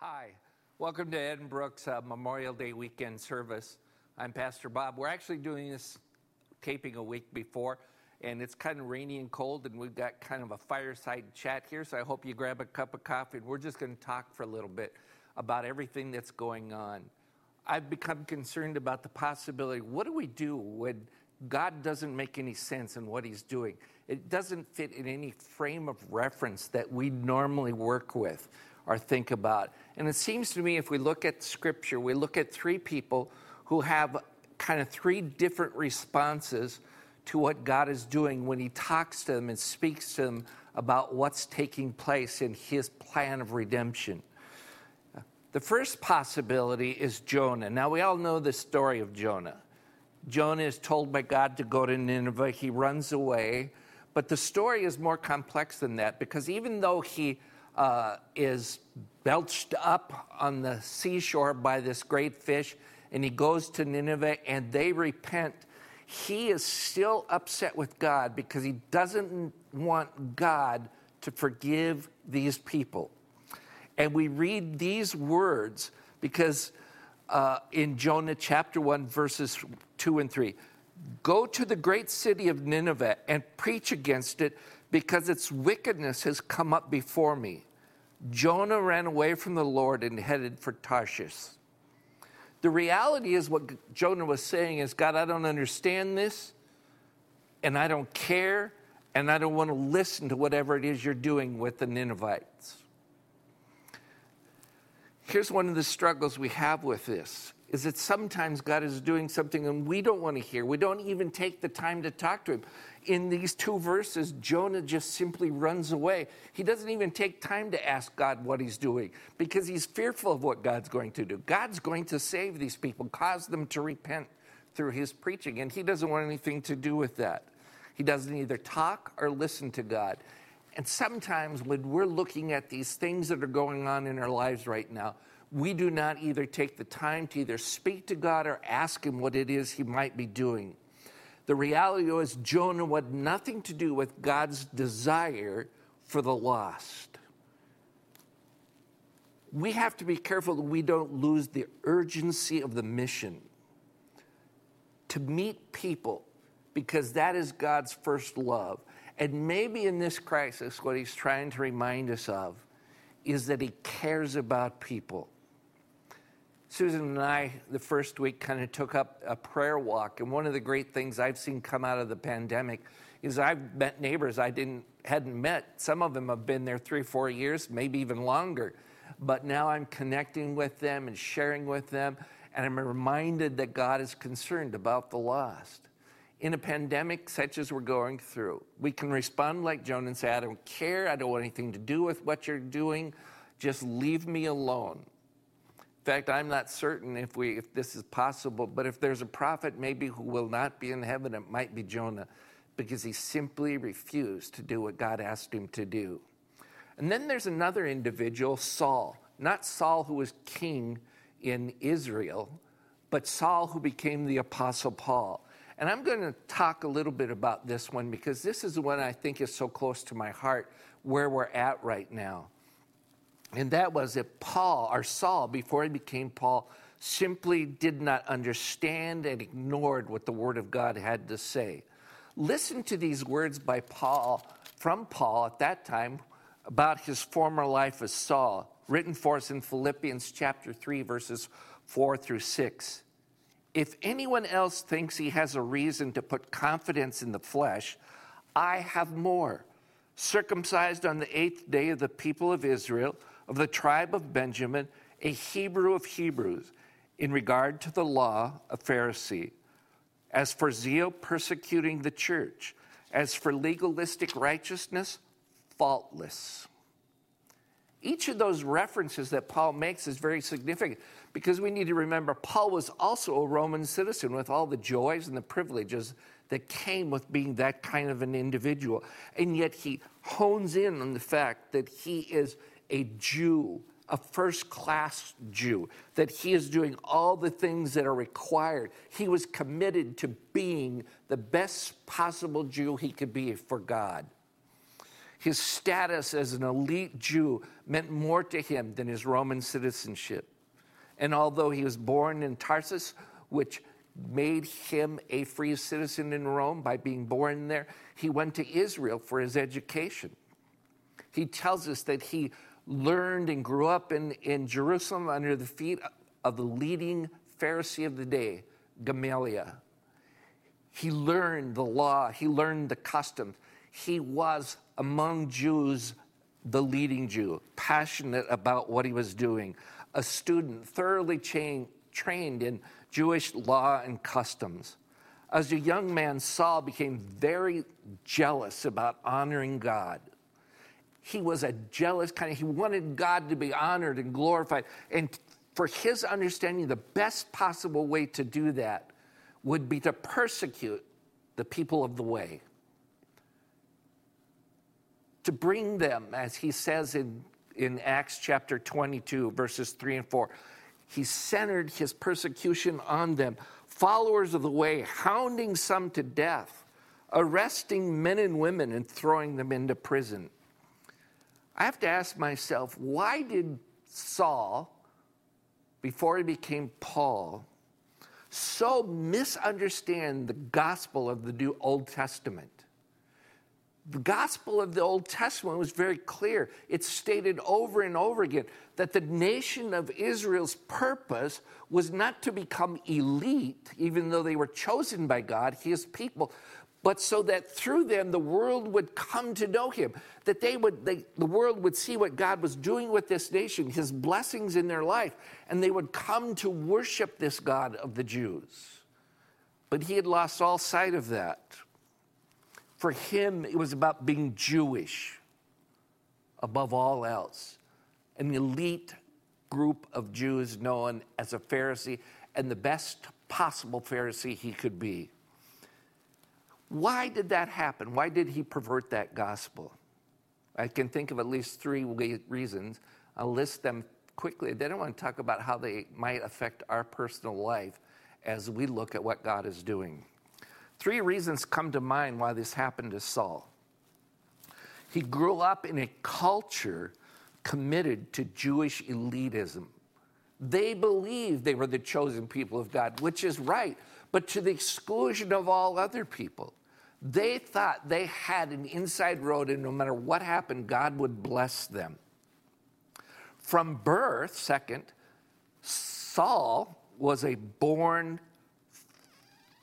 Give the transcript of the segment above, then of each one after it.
Hi, welcome to Edinbrook's uh, Memorial Day weekend service. I'm Pastor Bob. We're actually doing this taping a week before, and it's kind of rainy and cold, and we've got kind of a fireside chat here. So I hope you grab a cup of coffee, and we're just going to talk for a little bit about everything that's going on. I've become concerned about the possibility what do we do when God doesn't make any sense in what He's doing? It doesn't fit in any frame of reference that we normally work with or think about. And it seems to me if we look at Scripture, we look at three people who have kind of three different responses to what God is doing when He talks to them and speaks to them about what's taking place in His plan of redemption. The first possibility is Jonah. Now, we all know the story of Jonah. Jonah is told by God to go to Nineveh. He runs away. But the story is more complex than that because even though he uh, is belched up on the seashore by this great fish and he goes to Nineveh and they repent, he is still upset with God because he doesn't want God to forgive these people. And we read these words because uh, in Jonah chapter 1, verses 2 and 3 Go to the great city of Nineveh and preach against it because its wickedness has come up before me. Jonah ran away from the Lord and headed for Tarshish. The reality is what Jonah was saying is God, I don't understand this, and I don't care, and I don't want to listen to whatever it is you're doing with the Ninevites. Here's one of the struggles we have with this is that sometimes God is doing something and we don't want to hear. We don't even take the time to talk to him. In these two verses, Jonah just simply runs away. He doesn't even take time to ask God what he's doing because he's fearful of what God's going to do. God's going to save these people, cause them to repent through his preaching, and he doesn't want anything to do with that. He doesn't either talk or listen to God. And sometimes when we're looking at these things that are going on in our lives right now, we do not either take the time to either speak to God or ask Him what it is He might be doing. The reality is, Jonah had nothing to do with God's desire for the lost. We have to be careful that we don't lose the urgency of the mission to meet people because that is God's first love. And maybe in this crisis, what he's trying to remind us of is that he cares about people. Susan and I, the first week, kind of took up a prayer walk. And one of the great things I've seen come out of the pandemic is I've met neighbors I didn't hadn't met. Some of them have been there three, four years, maybe even longer. But now I'm connecting with them and sharing with them, and I'm reminded that God is concerned about the lost in a pandemic such as we're going through, we can respond like Jonah and say, I don't care. I don't want anything to do with what you're doing. Just leave me alone. In fact, I'm not certain if, we, if this is possible, but if there's a prophet maybe who will not be in heaven, it might be Jonah because he simply refused to do what God asked him to do. And then there's another individual, Saul. Not Saul, who was king in Israel, but Saul, who became the Apostle Paul. And I'm going to talk a little bit about this one because this is the one I think is so close to my heart where we're at right now. And that was that Paul, or Saul, before he became Paul, simply did not understand and ignored what the Word of God had to say. Listen to these words by Paul, from Paul at that time, about his former life as Saul, written for us in Philippians chapter 3, verses 4 through 6. If anyone else thinks he has a reason to put confidence in the flesh, I have more. Circumcised on the eighth day of the people of Israel, of the tribe of Benjamin, a Hebrew of Hebrews, in regard to the law, a Pharisee. As for zeal, persecuting the church. As for legalistic righteousness, faultless. Each of those references that Paul makes is very significant because we need to remember Paul was also a Roman citizen with all the joys and the privileges that came with being that kind of an individual. And yet he hones in on the fact that he is a Jew, a first class Jew, that he is doing all the things that are required. He was committed to being the best possible Jew he could be for God. His status as an elite Jew meant more to him than his Roman citizenship. And although he was born in Tarsus, which made him a free citizen in Rome by being born there, he went to Israel for his education. He tells us that he learned and grew up in, in Jerusalem under the feet of the leading Pharisee of the day, Gamaliel. He learned the law, he learned the customs. He was among Jews the leading Jew, passionate about what he was doing, a student thoroughly chain, trained in Jewish law and customs. As a young man, Saul became very jealous about honoring God. He was a jealous kind of, he wanted God to be honored and glorified. And for his understanding, the best possible way to do that would be to persecute the people of the way. To bring them, as he says in, in Acts chapter 22, verses 3 and 4, he centered his persecution on them, followers of the way, hounding some to death, arresting men and women and throwing them into prison. I have to ask myself, why did Saul, before he became Paul, so misunderstand the gospel of the New Old Testament. The gospel of the Old Testament was very clear. It stated over and over again that the nation of Israel's purpose was not to become elite, even though they were chosen by God, his people, but so that through them the world would come to know him, that they would, they, the world would see what God was doing with this nation, his blessings in their life, and they would come to worship this God of the Jews. But he had lost all sight of that. For him, it was about being Jewish above all else, an elite group of Jews known as a Pharisee, and the best possible Pharisee he could be. Why did that happen? Why did he pervert that gospel? I can think of at least three reasons. I'll list them quickly. I want to talk about how they might affect our personal life as we look at what God is doing. Three reasons come to mind why this happened to Saul. He grew up in a culture committed to Jewish elitism. They believed they were the chosen people of God, which is right but to the exclusion of all other people. They thought they had an inside road, and no matter what happened, God would bless them. From birth, second, Saul was a born,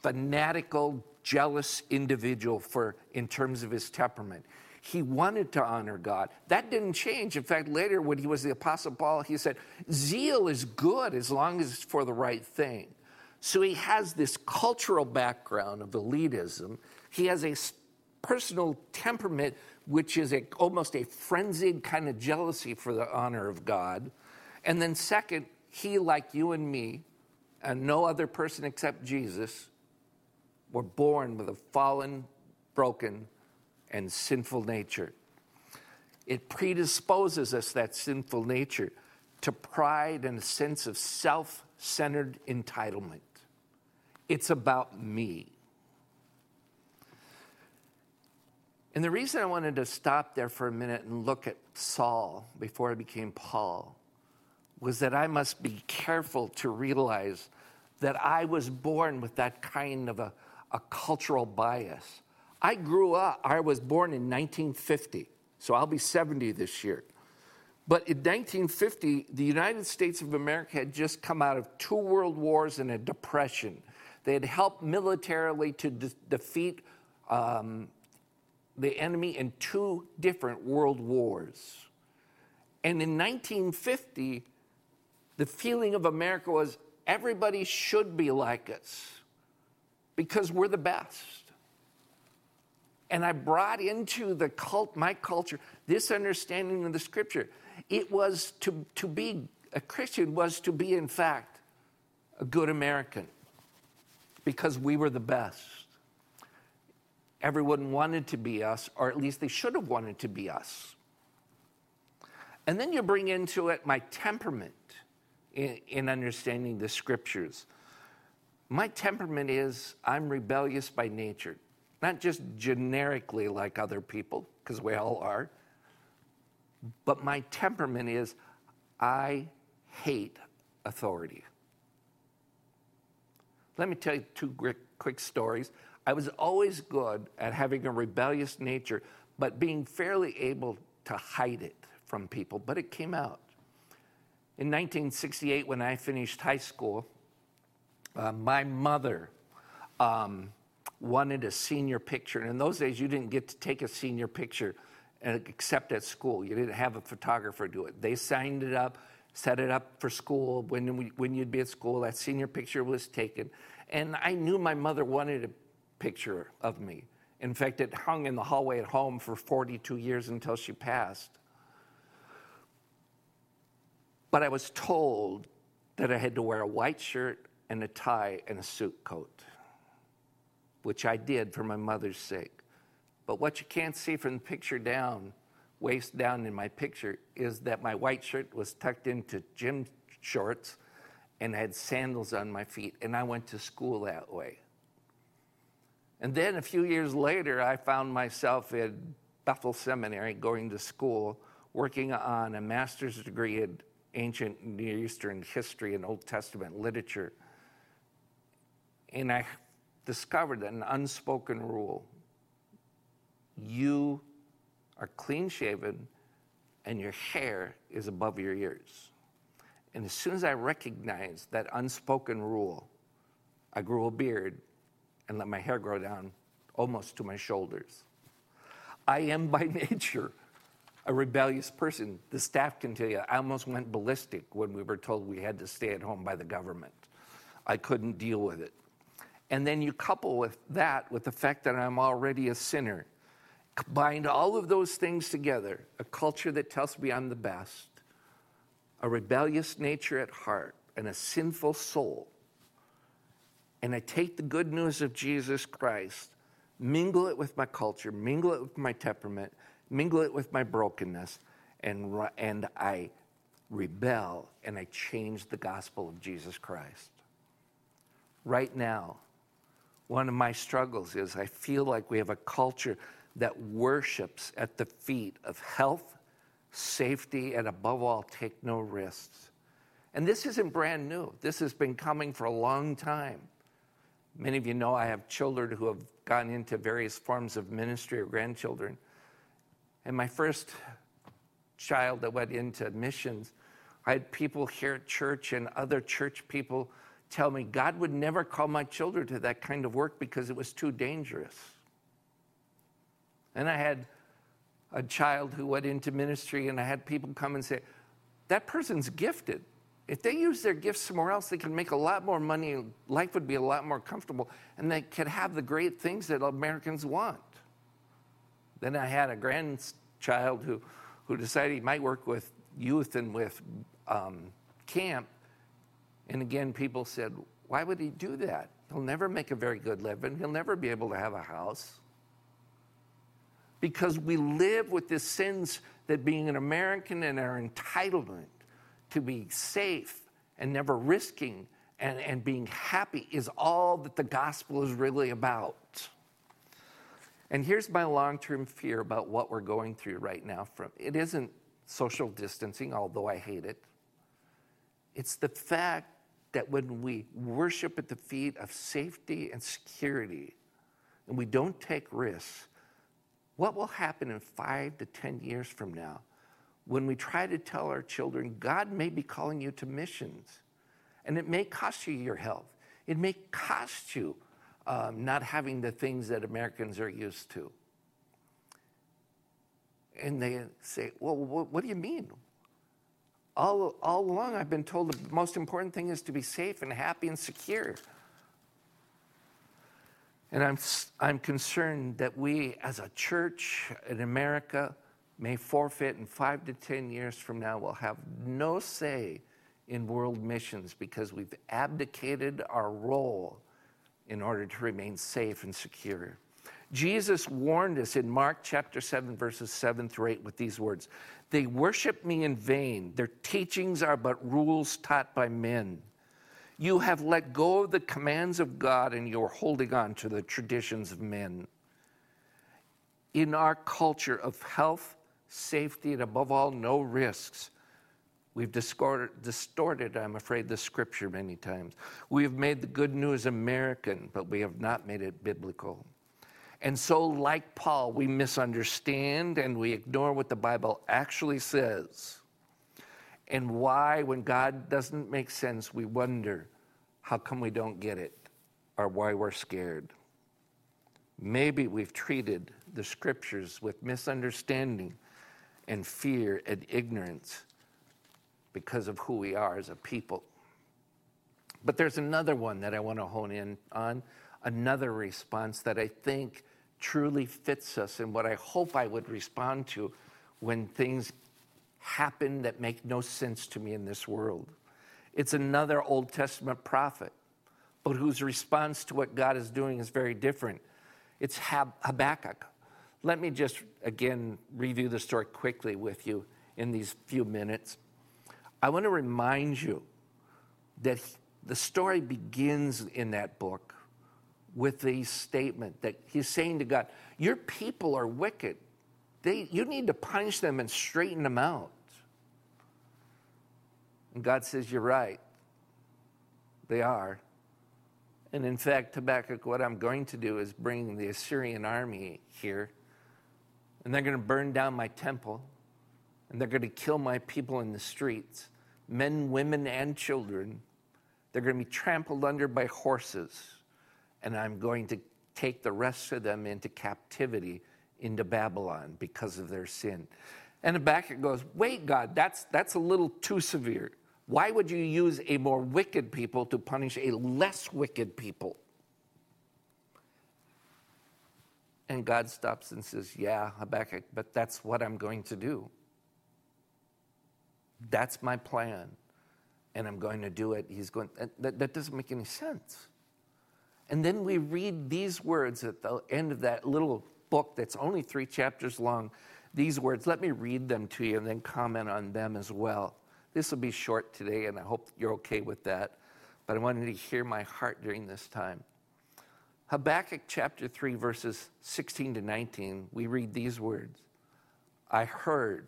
fanatical, jealous individual for, in terms of his temperament. He wanted to honor God. That didn't change. In fact, later when he was the Apostle Paul, he said, Zeal is good as long as it's for the right thing. So he has this cultural background of elitism. He has a personal temperament, which is a, almost a frenzied kind of jealousy for the honor of God. And then, second, he, like you and me, and no other person except Jesus, were born with a fallen, broken, and sinful nature. It predisposes us, that sinful nature, to pride and a sense of self centered entitlement. It's about me. And the reason I wanted to stop there for a minute and look at Saul before I became Paul was that I must be careful to realize that I was born with that kind of a, a cultural bias. I grew up, I was born in 1950, so I'll be 70 this year. But in 1950, the United States of America had just come out of two world wars and a depression. They had helped militarily to de- defeat um, the enemy in two different world wars. And in 1950, the feeling of America was everybody should be like us because we're the best. And I brought into the cult, my culture, this understanding of the scripture. It was to, to be a Christian was to be, in fact, a good American because we were the best. Everyone wanted to be us, or at least they should have wanted to be us. And then you bring into it my temperament in, in understanding the scriptures. My temperament is I'm rebellious by nature, not just generically like other people, because we all are. But my temperament is I hate authority. Let me tell you two quick stories. I was always good at having a rebellious nature, but being fairly able to hide it from people, but it came out. In 1968, when I finished high school, uh, my mother um, wanted a senior picture. And in those days, you didn't get to take a senior picture uh, except at school. You didn't have a photographer do it. They signed it up, set it up for school. When, we, when you'd be at school, that senior picture was taken. And I knew my mother wanted a picture of me. In fact, it hung in the hallway at home for 42 years until she passed. But I was told that I had to wear a white shirt and a tie and a suit coat, which I did for my mother's sake. But what you can't see from the picture down, waist down in my picture, is that my white shirt was tucked into gym shorts and I had sandals on my feet, and I went to school that way. And then a few years later, I found myself at Bethel Seminary going to school, working on a master's degree in ancient Near Eastern history and Old Testament literature. And I discovered an unspoken rule you are clean shaven and your hair is above your ears. And as soon as I recognized that unspoken rule, I grew a beard and let my hair grow down almost to my shoulders. I am by nature a rebellious person. The staff can tell you, I almost went ballistic when we were told we had to stay at home by the government. I couldn't deal with it. And then you couple with that with the fact that I'm already a sinner. Combine all of those things together a culture that tells me I'm the best, a rebellious nature at heart, and a sinful soul. And I take the good news of Jesus Christ, mingle it with my culture, mingle it with my temperament, mingle it with my brokenness, and, and I rebel and I change the gospel of Jesus Christ. Right now, one of my struggles is I feel like we have a culture that worships at the feet of health, safety, and above all, take no risks. And this isn't brand new. This has been coming for a long time. Many of you know I have children who have gone into various forms of ministry or grandchildren. And my first child that went into missions, I had people here at church and other church people tell me God would never call my children to that kind of work because it was too dangerous. And I had a child who went into ministry, and I had people come and say, That person's gifted. If they use their gifts somewhere else, they can make a lot more money, life would be a lot more comfortable, and they could have the great things that Americans want. Then I had a grandchild who, who decided he might work with youth and with um, camp. And again, people said, Why would he do that? He'll never make a very good living, he'll never be able to have a house. Because we live with this sense that being an American and our entitlement to be safe and never risking and, and being happy is all that the gospel is really about. And here's my long term fear about what we're going through right now. From it isn't social distancing, although I hate it. It's the fact that when we worship at the feet of safety and security, and we don't take risks, what will happen in five to 10 years from now when we try to tell our children, God may be calling you to missions, and it may cost you your health, it may cost you um, not having the things that Americans are used to. And they say, Well, what, what do you mean? All, all along, I've been told the most important thing is to be safe and happy and secure. And I'm, I'm concerned that we as a church in America may forfeit in five to 10 years from now, we'll have no say in world missions because we've abdicated our role in order to remain safe and secure. Jesus warned us in Mark chapter 7, verses 7 through 8 with these words They worship me in vain. Their teachings are but rules taught by men. You have let go of the commands of God and you're holding on to the traditions of men. in our culture of health, safety, and above all, no risks, we've distorted, distorted, I'm afraid, the scripture many times. We have made the good news American, but we have not made it biblical. And so, like Paul, we misunderstand and we ignore what the Bible actually says. And why, when God doesn't make sense, we wonder how come we don't get it or why we're scared. Maybe we've treated the scriptures with misunderstanding and fear and ignorance because of who we are as a people. But there's another one that I want to hone in on, another response that I think truly fits us and what I hope I would respond to when things happen that make no sense to me in this world. It's another Old Testament prophet, but whose response to what God is doing is very different. It's Habakkuk. Let me just again review the story quickly with you in these few minutes. I want to remind you that the story begins in that book with the statement that he's saying to God, Your people are wicked. They, you need to punish them and straighten them out. And God says, You're right. They are. And in fact, Habakkuk, what I'm going to do is bring the Assyrian army here, and they're going to burn down my temple, and they're going to kill my people in the streets men, women, and children. They're going to be trampled under by horses, and I'm going to take the rest of them into captivity into Babylon because of their sin. And Habakkuk goes, Wait, God, that's, that's a little too severe. Why would you use a more wicked people to punish a less wicked people? And God stops and says, Yeah, Habakkuk, but that's what I'm going to do. That's my plan. And I'm going to do it. He's going, that, that doesn't make any sense. And then we read these words at the end of that little book that's only three chapters long. These words, let me read them to you and then comment on them as well. This will be short today, and I hope you're okay with that. But I wanted to hear my heart during this time. Habakkuk chapter 3, verses 16 to 19, we read these words I heard,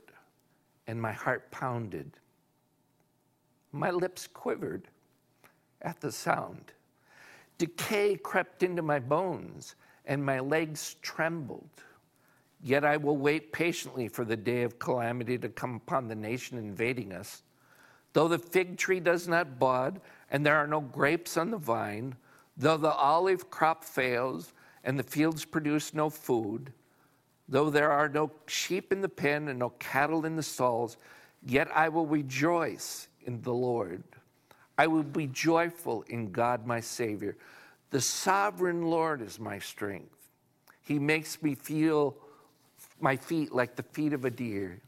and my heart pounded. My lips quivered at the sound. Decay crept into my bones, and my legs trembled. Yet I will wait patiently for the day of calamity to come upon the nation invading us Though the fig tree does not bud, and there are no grapes on the vine, though the olive crop fails, and the fields produce no food, though there are no sheep in the pen and no cattle in the stalls, yet I will rejoice in the Lord. I will be joyful in God my Savior. The sovereign Lord is my strength. He makes me feel my feet like the feet of a deer.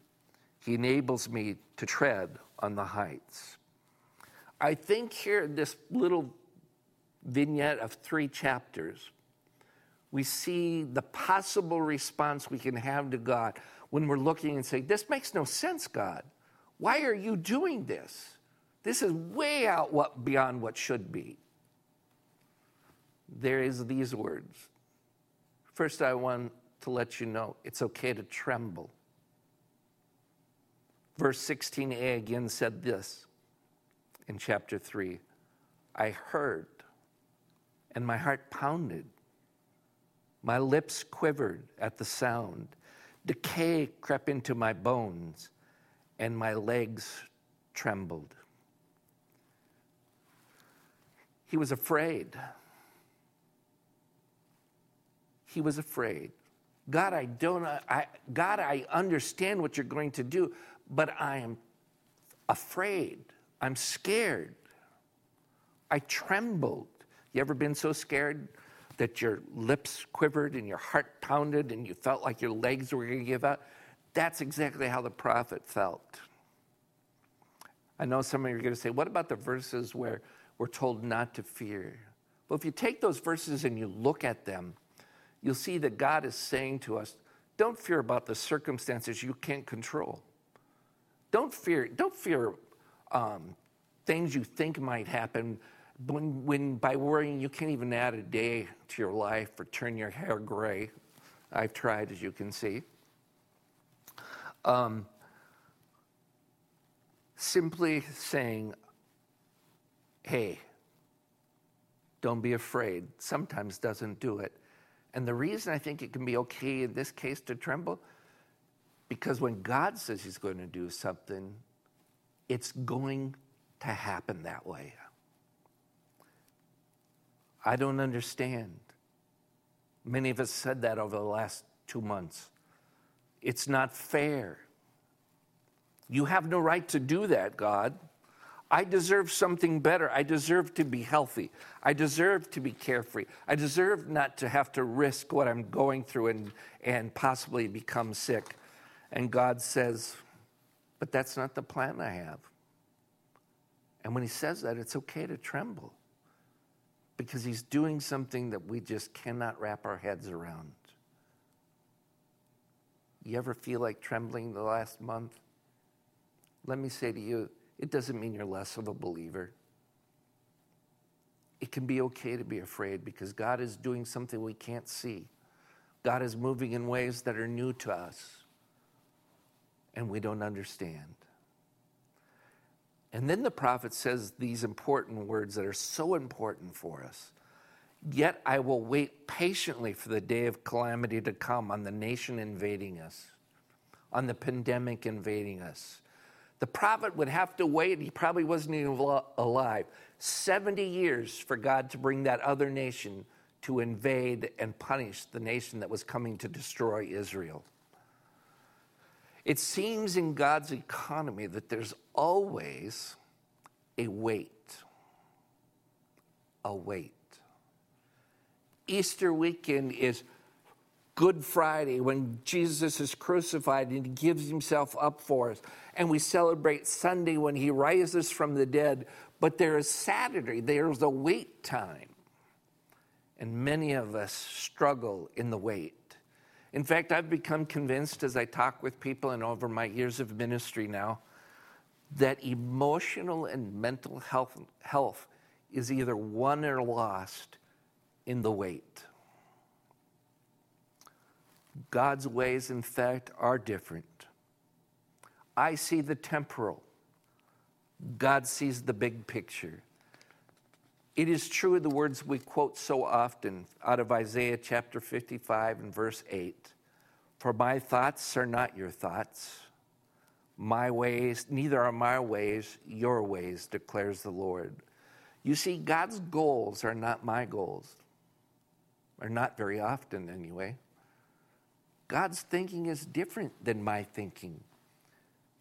He enables me to tread on the heights. I think here, this little vignette of three chapters, we see the possible response we can have to God when we're looking and saying, This makes no sense, God. Why are you doing this? This is way out what, beyond what should be. There is these words. First, I want to let you know it's okay to tremble. Verse 16a again said this in chapter 3 I heard, and my heart pounded. My lips quivered at the sound. Decay crept into my bones, and my legs trembled. He was afraid. He was afraid. God, I don't, I, God, I understand what you're going to do, but I am afraid. I'm scared. I trembled. You ever been so scared that your lips quivered and your heart pounded and you felt like your legs were going to give out? That's exactly how the prophet felt. I know some of you are going to say, what about the verses where we're told not to fear? But if you take those verses and you look at them, you'll see that God is saying to us, don't fear about the circumstances you can't control. Don't fear, don't fear um, things you think might happen when, when by worrying you can't even add a day to your life or turn your hair gray. I've tried, as you can see. Um, simply saying, hey, don't be afraid, sometimes doesn't do it. And the reason I think it can be okay in this case to tremble, because when God says He's going to do something, it's going to happen that way. I don't understand. Many of us said that over the last two months. It's not fair. You have no right to do that, God. I deserve something better. I deserve to be healthy. I deserve to be carefree. I deserve not to have to risk what I'm going through and, and possibly become sick. And God says, But that's not the plan I have. And when He says that, it's okay to tremble because he's doing something that we just cannot wrap our heads around. You ever feel like trembling the last month? Let me say to you, it doesn't mean you're less of a believer. It can be okay to be afraid because God is doing something we can't see. God is moving in ways that are new to us and we don't understand. And then the prophet says these important words that are so important for us. Yet I will wait patiently for the day of calamity to come on the nation invading us, on the pandemic invading us. The prophet would have to wait, he probably wasn't even alive, 70 years for God to bring that other nation to invade and punish the nation that was coming to destroy Israel. It seems in God's economy that there's always a wait. A wait. Easter weekend is Good Friday when Jesus is crucified and he gives himself up for us. And we celebrate Sunday when he rises from the dead. But there is Saturday, there's a wait time. And many of us struggle in the wait. In fact, I've become convinced as I talk with people and over my years of ministry now that emotional and mental health, health is either won or lost in the wait. God's ways, in fact, are different. I see the temporal, God sees the big picture. It is true, of the words we quote so often out of Isaiah chapter 55 and verse 8 For my thoughts are not your thoughts, my ways, neither are my ways your ways, declares the Lord. You see, God's goals are not my goals, or not very often anyway. God's thinking is different than my thinking.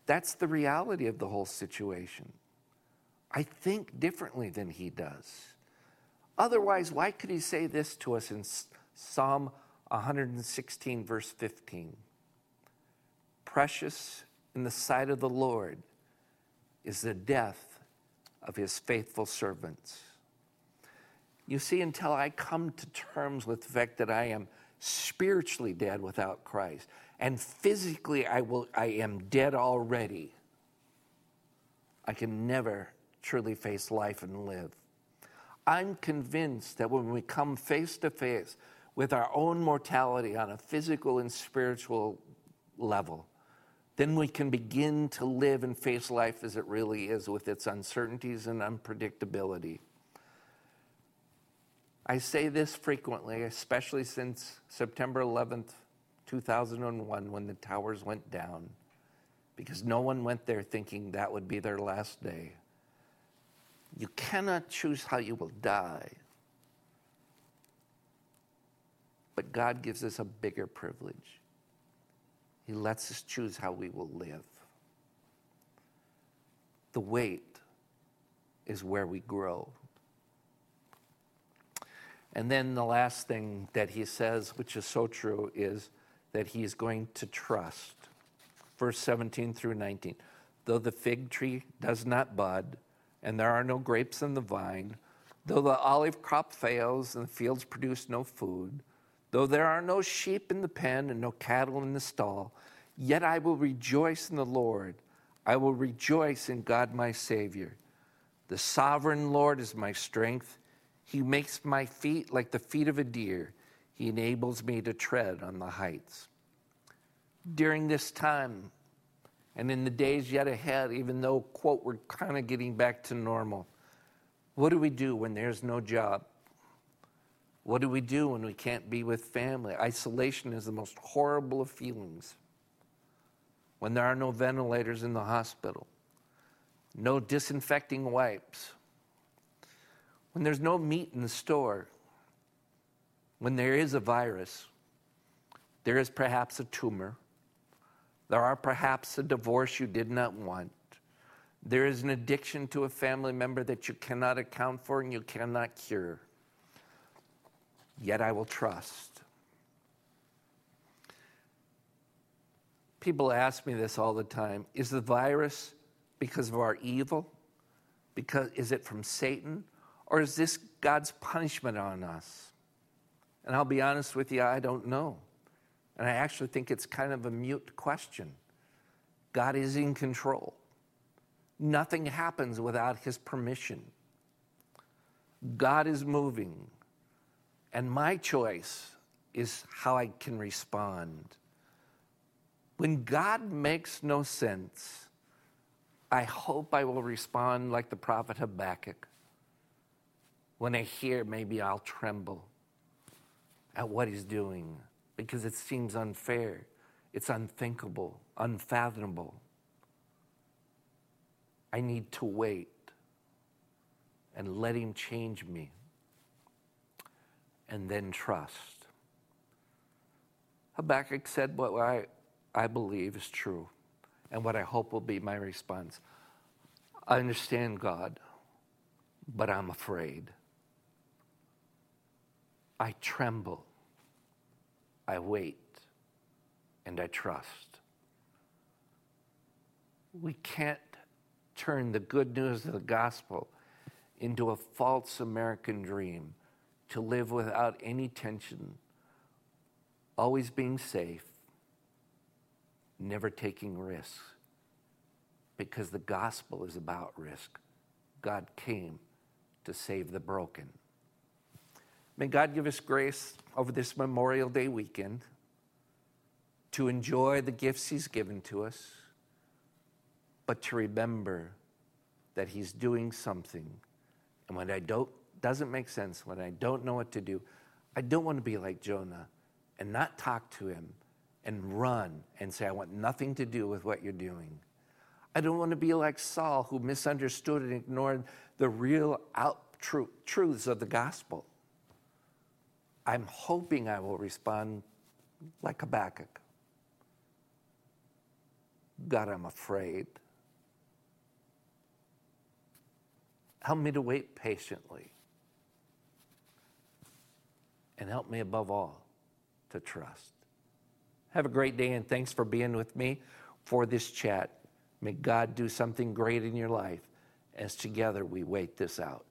That's the reality of the whole situation. I think differently than he does. Otherwise, why could he say this to us in Psalm 116, verse 15? Precious in the sight of the Lord is the death of his faithful servants. You see, until I come to terms with the fact that I am spiritually dead without Christ, and physically I, will, I am dead already, I can never truly face life and live. I'm convinced that when we come face to face with our own mortality on a physical and spiritual level, then we can begin to live and face life as it really is with its uncertainties and unpredictability. I say this frequently, especially since September 11th, 2001, when the towers went down, because no one went there thinking that would be their last day. You cannot choose how you will die. But God gives us a bigger privilege. He lets us choose how we will live. The wait is where we grow. And then the last thing that he says, which is so true, is that he is going to trust. Verse 17 through 19. Though the fig tree does not bud, and there are no grapes in the vine, though the olive crop fails and the fields produce no food, though there are no sheep in the pen and no cattle in the stall, yet I will rejoice in the Lord. I will rejoice in God my Savior. The sovereign Lord is my strength. He makes my feet like the feet of a deer. He enables me to tread on the heights. During this time and in the days yet ahead, even though, quote, we're kind of getting back to normal, what do we do when there's no job? What do we do when we can't be with family? Isolation is the most horrible of feelings. When there are no ventilators in the hospital, no disinfecting wipes, when there's no meat in the store, when there is a virus, there is perhaps a tumor, there are perhaps a divorce you did not want, there is an addiction to a family member that you cannot account for and you cannot cure yet I will trust. People ask me this all the time Is the virus because of our evil? Because, is it from Satan? Or is this God's punishment on us? And I'll be honest with you, I don't know. And I actually think it's kind of a mute question. God is in control. Nothing happens without his permission. God is moving. And my choice is how I can respond. When God makes no sense, I hope I will respond like the prophet Habakkuk. When I hear, maybe I'll tremble at what he's doing because it seems unfair, it's unthinkable, unfathomable. I need to wait and let him change me and then trust. Habakkuk said what I, I believe is true and what I hope will be my response. I understand God, but I'm afraid. I tremble. I wait and I trust. We can't turn the good news of the gospel into a false American dream to live without any tension, always being safe, never taking risks, because the gospel is about risk. God came to save the broken. May God give us grace over this Memorial Day weekend to enjoy the gifts He's given to us, but to remember that He's doing something. And when I don't doesn't make sense, when I don't know what to do, I don't want to be like Jonah and not talk to him and run and say, I want nothing to do with what you're doing. I don't want to be like Saul, who misunderstood and ignored the real out truths of the gospel. I'm hoping I will respond like Habakkuk. God, I'm afraid. Help me to wait patiently and help me above all to trust. Have a great day and thanks for being with me for this chat. May God do something great in your life as together we wait this out.